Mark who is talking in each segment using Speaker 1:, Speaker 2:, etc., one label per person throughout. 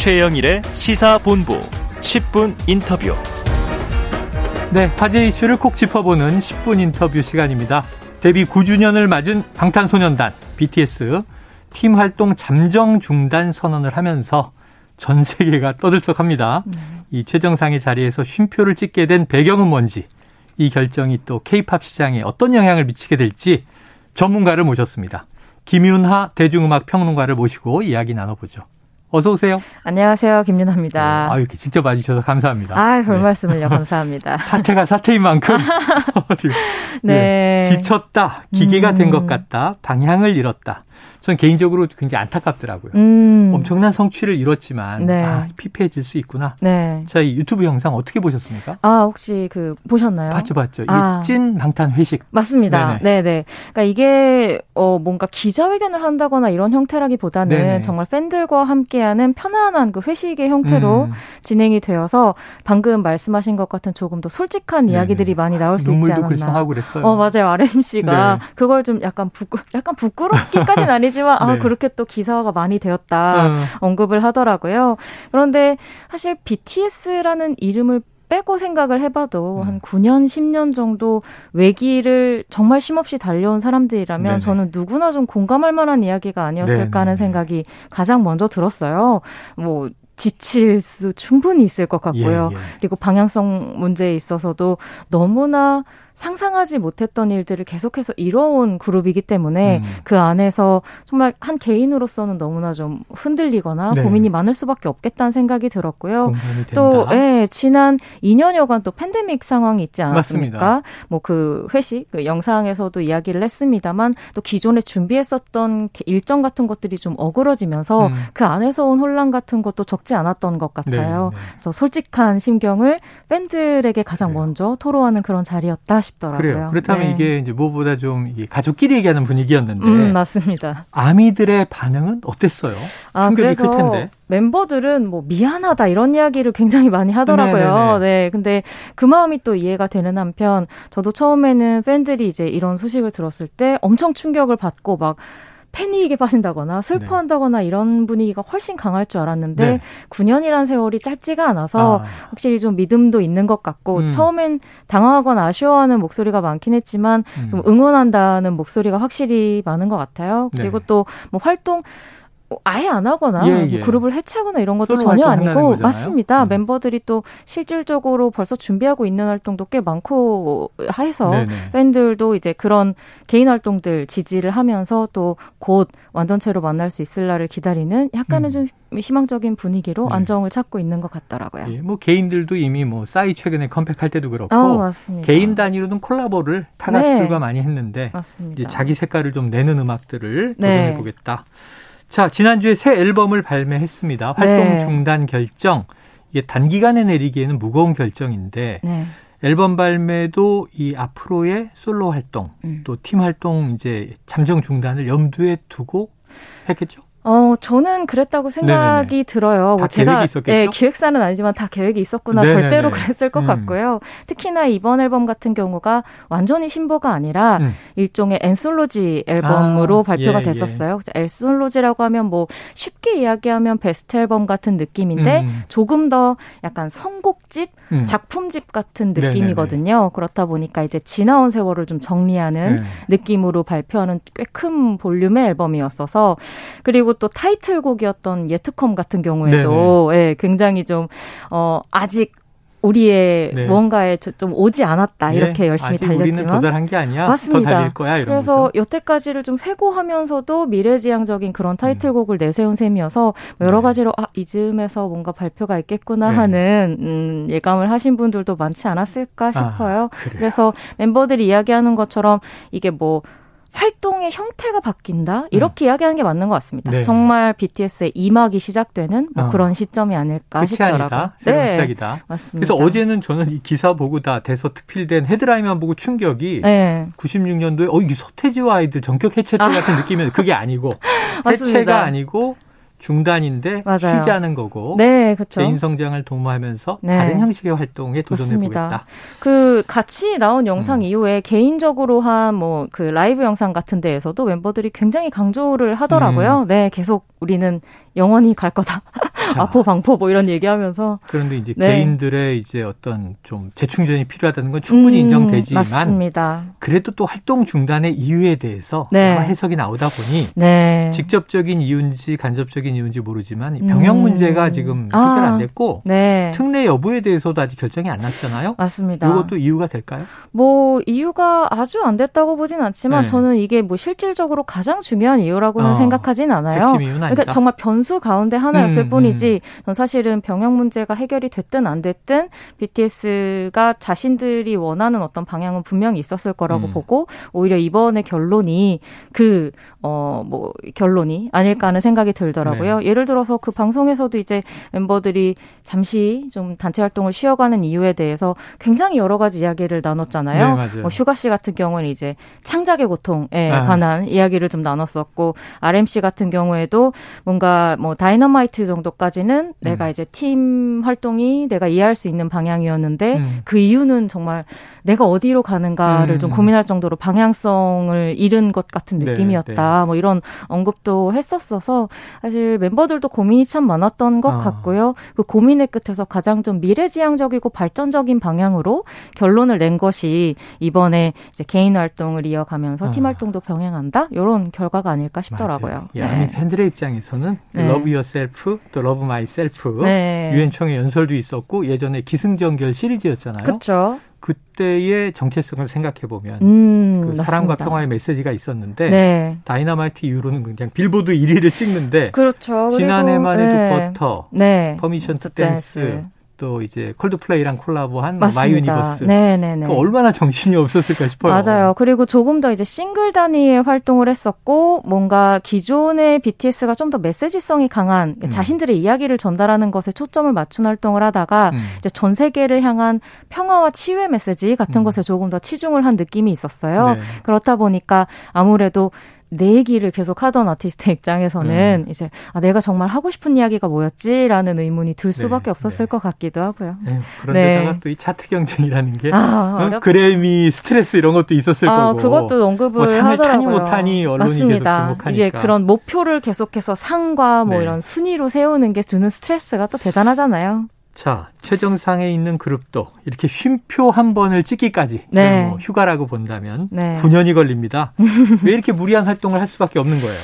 Speaker 1: 최영일의 시사본부 10분 인터뷰.
Speaker 2: 네, 화제 이슈를 콕 짚어보는 10분 인터뷰 시간입니다. 데뷔 9주년을 맞은 방탄소년단 BTS 팀 활동 잠정 중단 선언을 하면서 전 세계가 떠들썩합니다. 네. 이 최정상의 자리에서 쉼표를 찍게 된 배경은 뭔지, 이 결정이 또 케이팝 시장에 어떤 영향을 미치게 될지 전문가를 모셨습니다. 김윤하 대중음악 평론가를 모시고 이야기 나눠보죠. 어서 오세요.
Speaker 3: 안녕하세요. 김윤아입니다.
Speaker 2: 네. 아, 이렇게 직접 와주셔서 감사합니다.
Speaker 3: 아, 별 네. 말씀을요. 감사합니다.
Speaker 2: 사태가 사태인 만큼 지금 네. 네. 지쳤다, 기계가 음. 된것 같다, 방향을 잃었다. 저는 개인적으로 굉장히 안타깝더라고요. 음. 엄청난 성취를 이뤘지만 네. 아, 피폐해질 수 있구나. 네. 자, 이 유튜브 영상 어떻게 보셨습니까?
Speaker 3: 아, 혹시 그 보셨나요?
Speaker 2: 봤죠, 봤죠. 아. 찐 방탄 회식.
Speaker 3: 맞습니다. 네, 네. 그러니까 이게 어 뭔가 기자회견을 한다거나 이런 형태라기보다는 네네. 정말 팬들과 함께하는 편안한 그 회식의 형태로 음. 진행이 되어서 방금 말씀하신 것 같은 조금 더 솔직한 네네. 이야기들이 많이 나올 수 있지 않았나.
Speaker 2: 글썽하고 그랬어요.
Speaker 3: 어, 맞아요. RMC가 네. 그걸 좀 약간 부끄 약간 부끄럽기까지는 아니 아니지만 아 네. 그렇게 또 기사화가 많이 되었다 음. 언급을 하더라고요. 그런데 사실 BTS라는 이름을 빼고 생각을 해봐도 음. 한 9년, 10년 정도 외기를 정말 심없이 달려온 사람들이라면 네네. 저는 누구나 좀 공감할 만한 이야기가 아니었을까 네네. 하는 생각이 가장 먼저 들었어요. 뭐 지칠 수 충분히 있을 것 같고요. 예, 예. 그리고 방향성 문제에 있어서도 너무나 상상하지 못했던 일들을 계속해서 이뤄온 그룹이기 때문에 음. 그 안에서 정말 한 개인으로서는 너무나 좀 흔들리거나 네. 고민이 많을 수밖에 없겠다는 생각이 들었고요. 또 예, 지난 2년여간 또 팬데믹 상황이 있지 않았습니까? 뭐 그 회식 그 영상에서도 이야기를 했습니다만 또 기존에 준비했었던 일정 같은 것들이 좀 어그러지면서 음. 그 안에서 온 혼란 같은 것도 적지 않았던 것 같아요. 네, 네. 그래서 솔직한 심경을 팬들에게 가장 먼저 토로하는 그런 자리였다 싶더라고요.
Speaker 2: 그래요. 그렇다면 네. 이게 이제 무엇보다 좀 가족끼리 얘기하는 분위기였는데.
Speaker 3: 음, 맞습니다.
Speaker 2: 아미들의 반응은 어땠어요? 아, 충격이 클 텐데.
Speaker 3: 멤버들은 뭐 미안하다 이런 이야기를 굉장히 많이 하더라고요. 네네네. 네. 근데 그 마음이 또 이해가 되는 한편 저도 처음에는 팬들이 이제 이런 소식을 들었을 때 엄청 충격을 받고 막 패닉에 빠진다거나 슬퍼한다거나 네. 이런 분위기가 훨씬 강할 줄 알았는데 네. 9년이란 세월이 짧지가 않아서 아. 확실히 좀 믿음도 있는 것 같고 음. 처음엔 당황하거나 아쉬워하는 목소리가 많긴 했지만 음. 좀 응원한다는 목소리가 확실히 많은 것 같아요. 그리고 네. 또뭐 활동 어, 아예 안 하거나 예, 예. 그룹을 해체하거나 이런 것도 전혀 아니고 맞습니다. 음. 멤버들이 또 실질적으로 벌써 준비하고 있는 활동도 꽤 많고 해서 네네. 팬들도 이제 그런 개인 활동들 지지를 하면서 또 곧 완전체로 만날 수 있을 날을 기다리는 약간은 음. 좀 희망적인 분위기로 네. 안정을 찾고 있는 것 같더라고요.
Speaker 2: 예, 뭐 개인들도 이미 뭐 싸이 최근에 컴팩할 때도 그렇고 어, 개인 단위로는 콜라보를 타나스들과 네. 많이 했는데 맞습니다. 이제 자기 색깔을 좀 내는 음악들을 네. 도전해 보겠다. 자, 지난주에 새 앨범을 발매했습니다. 활동 네. 중단 결정. 이게 단기간에 내리기에는 무거운 결정인데 네. 앨범 발매도 이 앞으로의 솔로 활동, 음. 또팀 활동 이제 잠정 중단을 염두에 두고 했겠죠?
Speaker 3: 어, 저는 그랬다고 생각이 네네네. 들어요.
Speaker 2: 뭐 제가 예,
Speaker 3: 기획사는 아니지만 다 계획이 있었구나. 네네네. 절대로 그랬을 것 음. 같고요. 특히나 이번 앨범 같은 경우가 완전히 신보가 아니라 음. 일종의 엔솔로지 앨범으로 아, 발표가 예, 예. 됐었어요. 예. 엔솔로지라고 하면 뭐 쉽게 이야기하면 베스트 앨범 같은 느낌인데 음. 조금 더 약간 선곡집, 음. 작품집 같은 느낌이거든요. 네네네. 그렇다 보니까 이제 지나온 세월을 좀 정리하는 네. 느낌으로 발표하는 꽤 큰 볼륨의 앨범이었어서 그리고 그리고 또 타이틀곡이었던 예트컴 같은 경우에도 예, 굉장히 좀 어, 아직 우리의 네. 무언가에 좀 오지 않았다 네. 이렇게 열심히 달렸지만
Speaker 2: 우리는 도달한 게 아니야. 맞습니다. 더 달릴 거야.
Speaker 3: 이러면서. 그래서 여태까지를 좀 회고하면서도 미래지향적인 그런 타이틀곡을 음. 내세운 셈이어서 뭐 여러 네. 가지로 아 이쯤에서 뭔가 발표가 있겠구나 네. 하는 음, 예감을 하신 분들도 많지 않았을까 아, 싶어요. 아, 그래서 멤버들이 이야기하는 것처럼 이게 뭐 활동의 형태가 바뀐다 이렇게 음. 이야기하는 게 맞는 것 같습니다. 네. 정말 BTS의 이막이 시작되는 뭐 어. 그런 시점이 아닐까 싶더라고요.
Speaker 2: 네. 시작이다.
Speaker 3: 맞습니다.
Speaker 2: 그래서 어제는 저는 이 기사 보고 다 돼서 특필된 헤드라인만 보고 충격이 네. 96년도에 어 이게 서태지와 아이들 전격 해체 때 아. 같은 느낌이 그게 아니고 해체가 아니고 중단인데 맞아요. 쉬지 않은 거고 네, 그렇죠. 개인 성장을 도모하면서 네. 다른 형식의 활동에 도전해 보겠다.
Speaker 3: 그 같이 나온 영상 음. 이후에 개인적으로 한 뭐 그 라이브 영상 같은 데에서도 멤버들이 굉장히 강조를 하더라고요. 음. 네, 계속 우리는 영원히 갈 거다. 아포 방포 뭐 이런 얘기하면서
Speaker 2: 그런데 이제 네. 개인들의 이제 어떤 좀 재충전이 필요하다는 건 충분히 음, 인정되지만
Speaker 3: 맞습니다.
Speaker 2: 그래도 또 활동 중단의 이유에 대해서 네. 여러 해석이 나오다 보니 네. 직접적인 이유인지 간접적인 이유인지 모르지만 병역 음. 문제가 지금 해결 안 아, 됐고 네. 특례 여부에 대해서도 아직 결정이 안 났잖아요.
Speaker 3: 맞습니다.
Speaker 2: 이것도 이유가 될까요?
Speaker 3: 뭐 이유가 아주 안 됐다고 보진 않지만 네. 저는 이게 뭐 실질적으로 가장 중요한 이유라고는 어, 생각하진 않아요. 그러니까 정말 변수 가운데 하나였을 음, 음. 뿐이지 전 사실은 병역 문제가 해결이 됐든 안 됐든 BTS가 자신들이 원하는 어떤 방향은 분명히 있었을 거라고 음. 보고 오히려 이번에 결론이 그 어 뭐 결론이 아닐까 하는 생각이 들더라고요. 네. 예를 들어서 그 방송에서도 이제 멤버들이 잠시 좀 단체 활동을 쉬어가는 이유에 대해서 굉장히 여러 가지 이야기를 나눴잖아요. 네, 뭐 슈가 씨 같은 경우는 이제 창작의 고통에 아. 관한 이야기를 좀 나눴었고 RMC 같은 경우에도 뭔가 뭐 다이너마이트 정도까지는 음. 내가 이제 팀 활동이 내가 이해할 수 있는 방향이었는데 음. 그 이유는 정말 내가 어디로 가는가를 음. 좀 고민할 정도로 방향성을 잃은 것 같은 네, 느낌이었다. 네, 뭐 이런 언급도 했었어서 사실 멤버들도 고민이 참 많았던 것 어. 같고요. 그 고민의 끝에서 가장 좀 미래지향적이고 발전적인 방향으로 결론을 낸 것이 이번에 이제 개인 활동을 이어가면서 어. 팀 활동도 병행한다. 이런 결과가 아닐까 싶더라고요.
Speaker 2: 예, 네. 팬들의 입장에서는 네. Love Yourself, 또 Love Myself 네. 유엔총회 연설도 있었고 예전에 기승전결 시리즈였잖아요.
Speaker 3: 그렇죠.
Speaker 2: 그때의 정체성을 생각해 보면 음, 그 사랑과 평화의 메시지가 있었는데 네. 다이너마이트 이후로는 그냥 빌보드 1위를 찍는데
Speaker 3: 그렇죠.
Speaker 2: 지난해만 해도 네. 버터, 네. Permission to Dance, Dance. 또 이제 콜드플레이랑 콜라보한 My Universe. 네네네. 그 얼마나 정신이 없었을까 싶어요.
Speaker 3: 맞아요. 그리고 조금 더 이제 싱글 단위의 활동을 했었고 뭔가 기존의 BTS가 좀 더 메시지성이 강한 음. 자신들의 이야기를 전달하는 것에 초점을 맞춘 활동을 하다가 음. 이제 전 세계를 향한 평화와 치유의 메시지 같은 음. 것에 조금 더 치중을 한 느낌이 있었어요. 네. 그렇다 보니까 아무래도 내 얘기를 계속 하던 아티스트 입장에서는 음. 이제 아, 내가 정말 하고 싶은 이야기가 뭐였지라는 의문이 들 수밖에 네, 없었을 네. 것 같기도 하고요. 네,
Speaker 2: 그런데다가 네. 또이 차트 경쟁이라는 게 아, 어? 그래미 스트레스 이런 것도 있었을 아, 거고.
Speaker 3: 그것도 언급을 뭐 상을 하더라고요.
Speaker 2: 타니 못하니 언론이 맞습니다. 계속 주목하니까.
Speaker 3: 이제 그런 목표를 계속해서 상과 뭐 네. 이런 순위로 세우는 게 주는 스트레스가 또 대단하잖아요.
Speaker 2: 자, 최정상에 있는 그룹도 이렇게 쉼표 한 번을 찍기까지 네. 뭐 휴가라고 본다면 네. 9년이 걸립니다. 왜 이렇게 무리한 활동을 할 수밖에 없는 거예요?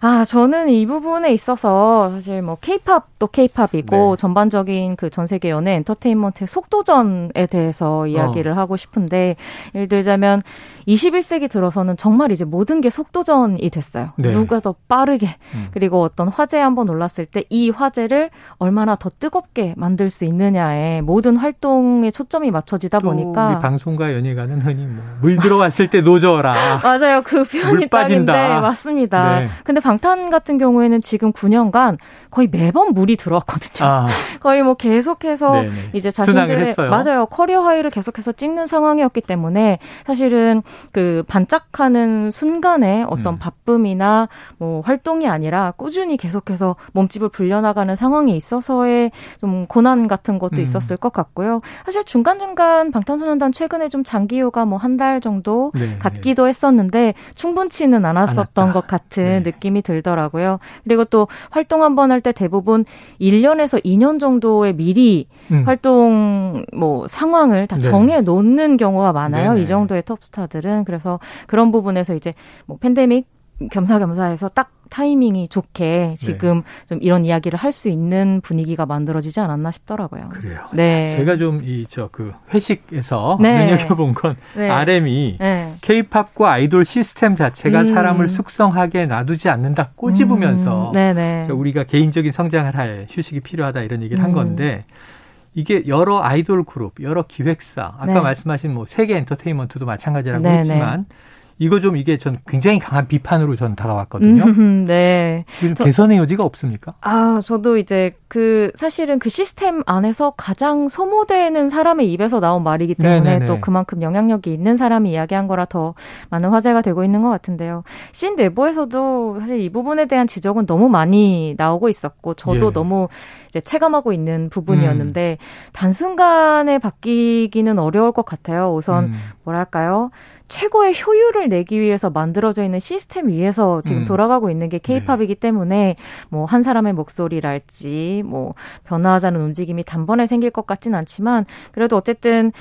Speaker 3: 아, 저는 이 부분에 있어서 사실 뭐 케이팝도 케이팝이고 네. 전반적인 그 전 세계 연예 엔터테인먼트의 속도전에 대해서 이야기를 어. 하고 싶은데 예를 들자면 21세기 들어서는 정말 이제 모든 게 속도전이 됐어요. 네. 누가 더 빠르게 음. 그리고 어떤 화제에 한번 올랐을 때 이 화제를 얼마나 더 뜨겁게 만들 수 있느냐에 모든 활동에 초점이 맞춰지다 보니까
Speaker 2: 우리 방송과 연예가는 흔히 뭐 물 들어왔을 때 노져라.
Speaker 3: 맞아요. 그 표현이 딱인데 맞습니다. 네. 근데 방탄 같은 경우에는 지금 9년간 거의 매번 물이 들어왔거든요. 아. 거의 뭐 계속해서 네네. 이제 자신들의 맞아요 커리어 하이를 계속해서 찍는 상황이었기 때문에 사실은 그 반짝하는 순간에 어떤 음. 바쁨이나 뭐 활동이 아니라 꾸준히 계속해서 몸집을 불려나가는 상황이 있어서의 좀 고난 같은 것도 음. 있었을 것 같고요. 사실 중간 중간 방탄소년단 최근에 좀 장기휴가 뭐 한 달 정도 네. 갖기도 했었는데 충분치는 않았었던. 것 같은 네. 느낌이 들더라고요. 그리고 또 활동 한 번 할 때 대부분 1년에서 2년 정도의 미리 음. 활동 뭐 상황을 다 네. 정해 놓는 경우가 많아요. 네네. 이 정도의 톱스타들은 그래서 그런 부분에서 이제 뭐 팬데믹 겸사겸사해서 딱 타이밍이 좋게 지금 네. 좀 이런 이야기를 할 수 있는 분위기가 만들어지지 않았나 싶더라고요.
Speaker 2: 그래요. 네. 자, 제가 좀 이 저 그 회식에서 네. 눈여겨본 건 네. RM이 네. K-팝과 아이돌 시스템 자체가 음. 사람을 숙성하게 놔두지 않는다 꼬집으면서 음. 우리가 개인적인 성장을 할 휴식이 필요하다 이런 얘기를 음. 한 건데 이게 여러 아이돌 그룹, 여러 기획사, 아까 네. 말씀하신 뭐 세계 엔터테인먼트도 마찬가지라고 네, 했지만 네. 이거 좀 이게 전 굉장히 강한 비판으로 전 다가왔거든요. 음, 네. 저, 개선의 여지가 없습니까?
Speaker 3: 아, 저도 이제 그 사실은 그 시스템 안에서 가장 소모되는 사람의 입에서 나온 말이기 때문에 네네네. 또 그만큼 영향력이 있는 사람이 이야기한 거라 더 많은 화제가 되고 있는 것 같은데요. 신 내부에서도 사실 이 부분에 대한 지적은 너무 많이 나오고 있었고 저도 예. 너무 이제 체감하고 있는 부분이었는데 음. 단순간에 바뀌기는 어려울 것 같아요. 우선 음. 뭐랄까요? 최고의 효율을 내기 위해서 만들어져 있는 시스템 위에서 지금 음. 돌아가고 있는 게 케이팝이기 네. 때문에 뭐 한 사람의 목소리랄지 뭐 변화하자는 움직임이 단번에 생길 것 같진 않지만 그래도 어쨌든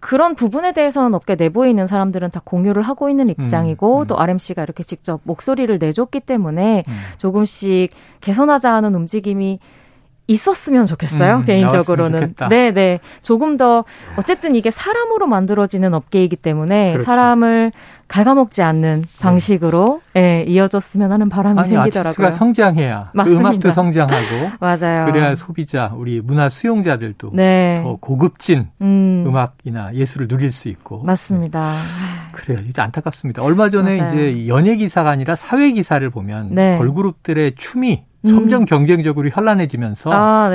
Speaker 3: 그런 부분에 대해서는 업계 내부에 있는 사람들은 다 공유를 하고 있는 입장이고 음, 음. 또 RMC가 이렇게 직접 목소리를 내줬기 때문에 음. 조금씩 개선하자 하는 움직임이 있었으면 좋겠어요. 음, 개인적으로는. 네, 네. 조금 더 어쨌든 이게 사람으로 만들어지는 업계이기 때문에 그렇죠. 사람을 갉아먹지 않는 네. 방식으로 예, 이어졌으면 하는 바람이 아니, 생기더라고요. 아티스트가
Speaker 2: 성장해야 그 맞습니다. 음악도 성장하고
Speaker 3: 맞아요.
Speaker 2: 그래야 소비자 우리 문화 수용자들도 네. 더 고급진 음. 악이나 예술을 누릴 수 있고
Speaker 3: 맞습니다. 네.
Speaker 2: 그래요. 이제 안타깝습니다. 얼마 전에 맞아요. 이제 연예 기사가 아니라 사회 기사를 보면 네. 걸그룹들의 춤이 점점 음. 경쟁적으로 현란해지면서 아,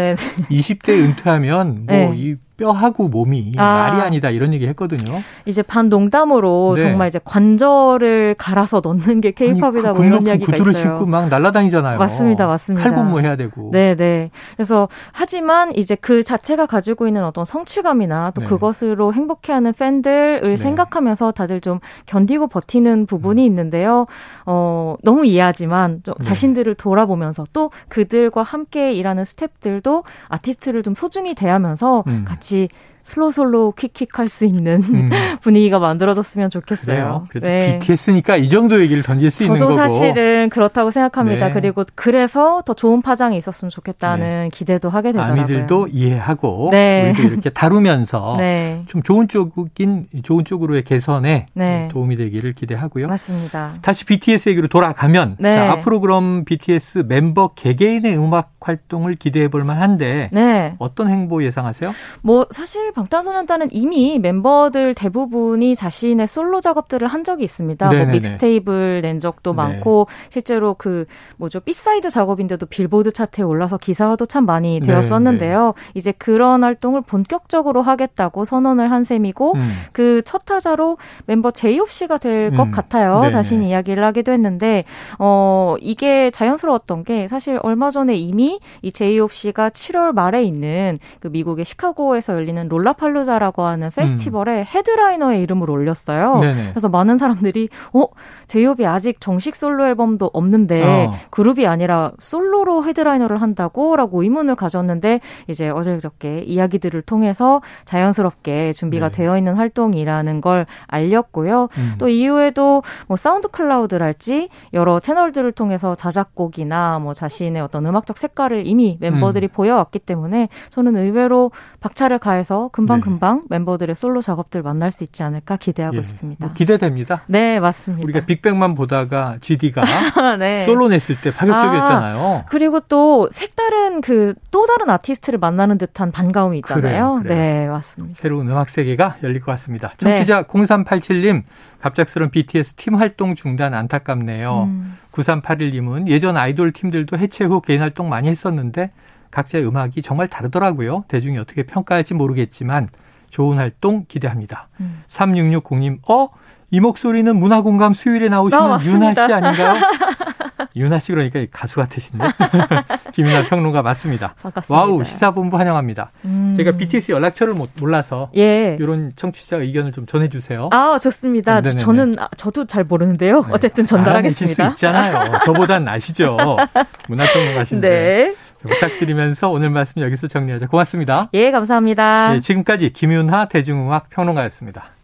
Speaker 2: 20대 은퇴하면 뭐이 네. 뼈하고 몸이 아. 말이 아니다 이런 얘기 했거든요.
Speaker 3: 이제 반 농담으로 네. 정말 이제 관절을 갈아서 넣는 게 케이팝이다 뭐 이런 이야기가
Speaker 2: 구두를 있어요. 신고 막 날아다니잖아요.
Speaker 3: 맞습니다, 맞습니다.
Speaker 2: 칼군무 해야 되고.
Speaker 3: 네, 네. 그래서 하지만 이제 그 자체가 가지고 있는 어떤 성취감이나 또 네. 그것으로 행복해하는 팬들을 네. 생각하면서 다들 좀 견디고 버티는 부분이 음. 있는데요. 어 너무 이해하지만 좀 네. 자신들을 돌아보면서 또 그들과 함께 일하는 스탭들도 아티스트를 좀 소중히 대하면서 음. 같이 같이 슬로솔로 킥킥할 수 있는 음. 분위기가 만들어졌으면 좋겠어요.
Speaker 2: 그래요. 네. BTS니까 이 정도 얘기를 던질 수 있는 거고.
Speaker 3: 저도 사실은 그렇다고 생각합니다. 네. 그리고 그래서 더 좋은 파장이 있었으면 좋겠다는 네. 기대도 하게 되더라고요.
Speaker 2: 아미들도 이해하고 네. 우리도 이렇게 다루면서 네. 좀 좋은 쪽인 좋은 쪽으로의 개선에 네. 도움이 되기를 기대하고요.
Speaker 3: 맞습니다.
Speaker 2: 다시 BTS 얘기로 돌아가면 자, 앞으로 그럼 BTS 멤버 개개인의 음악 활동을 기대해 볼 만한데 어떤 행보 예상하세요?
Speaker 3: 뭐 사실 방탄소년단은 이미 멤버들 대부분이 자신의 솔로 작업들을 한 적이 있습니다. 뭐 mixtape를 낸 적도 네. 많고 실제로 그 뭐죠 B-side 작업인데도 빌보드 차트에 올라서 기사화도 참 많이 네, 되었었는데요. 네. 이제 그런 활동을 본격적으로 하겠다고 선언을 한 셈이고 음. 그 첫 타자로 멤버 제이홉 씨가 될 것 음. 같아요. 네네. 자신이 이야기를 하기도 했는데 어 이게 자연스러웠던 게 사실 얼마 전에 이미 이 제이홉 씨가 7월 말에 있는 그 미국의 시카고에서 열리는 롤 롤라팔루자라고 하는 페스티벌에 음. headliner의 이름을 올렸어요. 네네. 그래서 많은 사람들이 어 제이홉이 아직 정식 솔로 앨범도 없는데 어. 그룹이 아니라 솔로로 headliner를 한다고라고 의문을 가졌는데 이제 어제저께 이야기들을 통해서 자연스럽게 준비가 네. 되어 있는 활동이라는 걸 알렸고요. 음. 또 이후에도 뭐 사운드 클라우드랄지 여러 채널들을 통해서 자작곡이나 뭐 자신의 어떤 음악적 색깔을 이미 멤버들이 음. 보여왔기 때문에 저는 의외로 박차를 가해서 금방금방 네. 멤버들의 솔로 작업들 만날 수 있지 않을까 기대하고 예. 있습니다.
Speaker 2: 뭐 기대됩니다.
Speaker 3: 네, 맞습니다.
Speaker 2: 우리가 빅뱅만 보다가 GD가 네. 솔로 냈을 때 파격적이었잖아요. 아,
Speaker 3: 그리고 또 색다른 그 또 다른 아티스트를 만나는 듯한 반가움이 있잖아요. 그래요, 그래요. 네, 맞습니다.
Speaker 2: 새로운 음악 세계가 열릴 것 같습니다. 청취자 네. 0387님 갑작스런 BTS 팀 활동 중단 안타깝네요. 음. 9381님은 예전 아이돌 팀들도 해체 후 개인 활동 많이 했었는데 각자의 음악이 정말 다르더라고요. 대중이 어떻게 평가할지 모르겠지만 좋은 활동 기대합니다. 음. 3660님, 어? 이 목소리는 문화공감 수요일에 나오시는 어, 윤하 씨 아닌가요? 윤하 씨 그러니까 가수 같으신데. 김윤하 평론가 맞습니다.
Speaker 3: 반갑습니다.
Speaker 2: Wow, 시사본부 환영합니다. 음. 제가 BTS 연락처를 못, 몰라서 예. 이런 청취자 의견을 좀 전해주세요.
Speaker 3: 아, 좋습니다. 네, 저는, 아, 저도 잘 모르는데요. 네. 어쨌든 전달하겠습니다.
Speaker 2: 수 있잖아요. 저보단 아시죠. 문화평론가신데. 네. 부탁드리면서 오늘 말씀 여기서 정리하자. 고맙습니다.
Speaker 3: 예, 감사합니다.
Speaker 2: 예, 지금까지 김윤하 대중음악 평론가였습니다.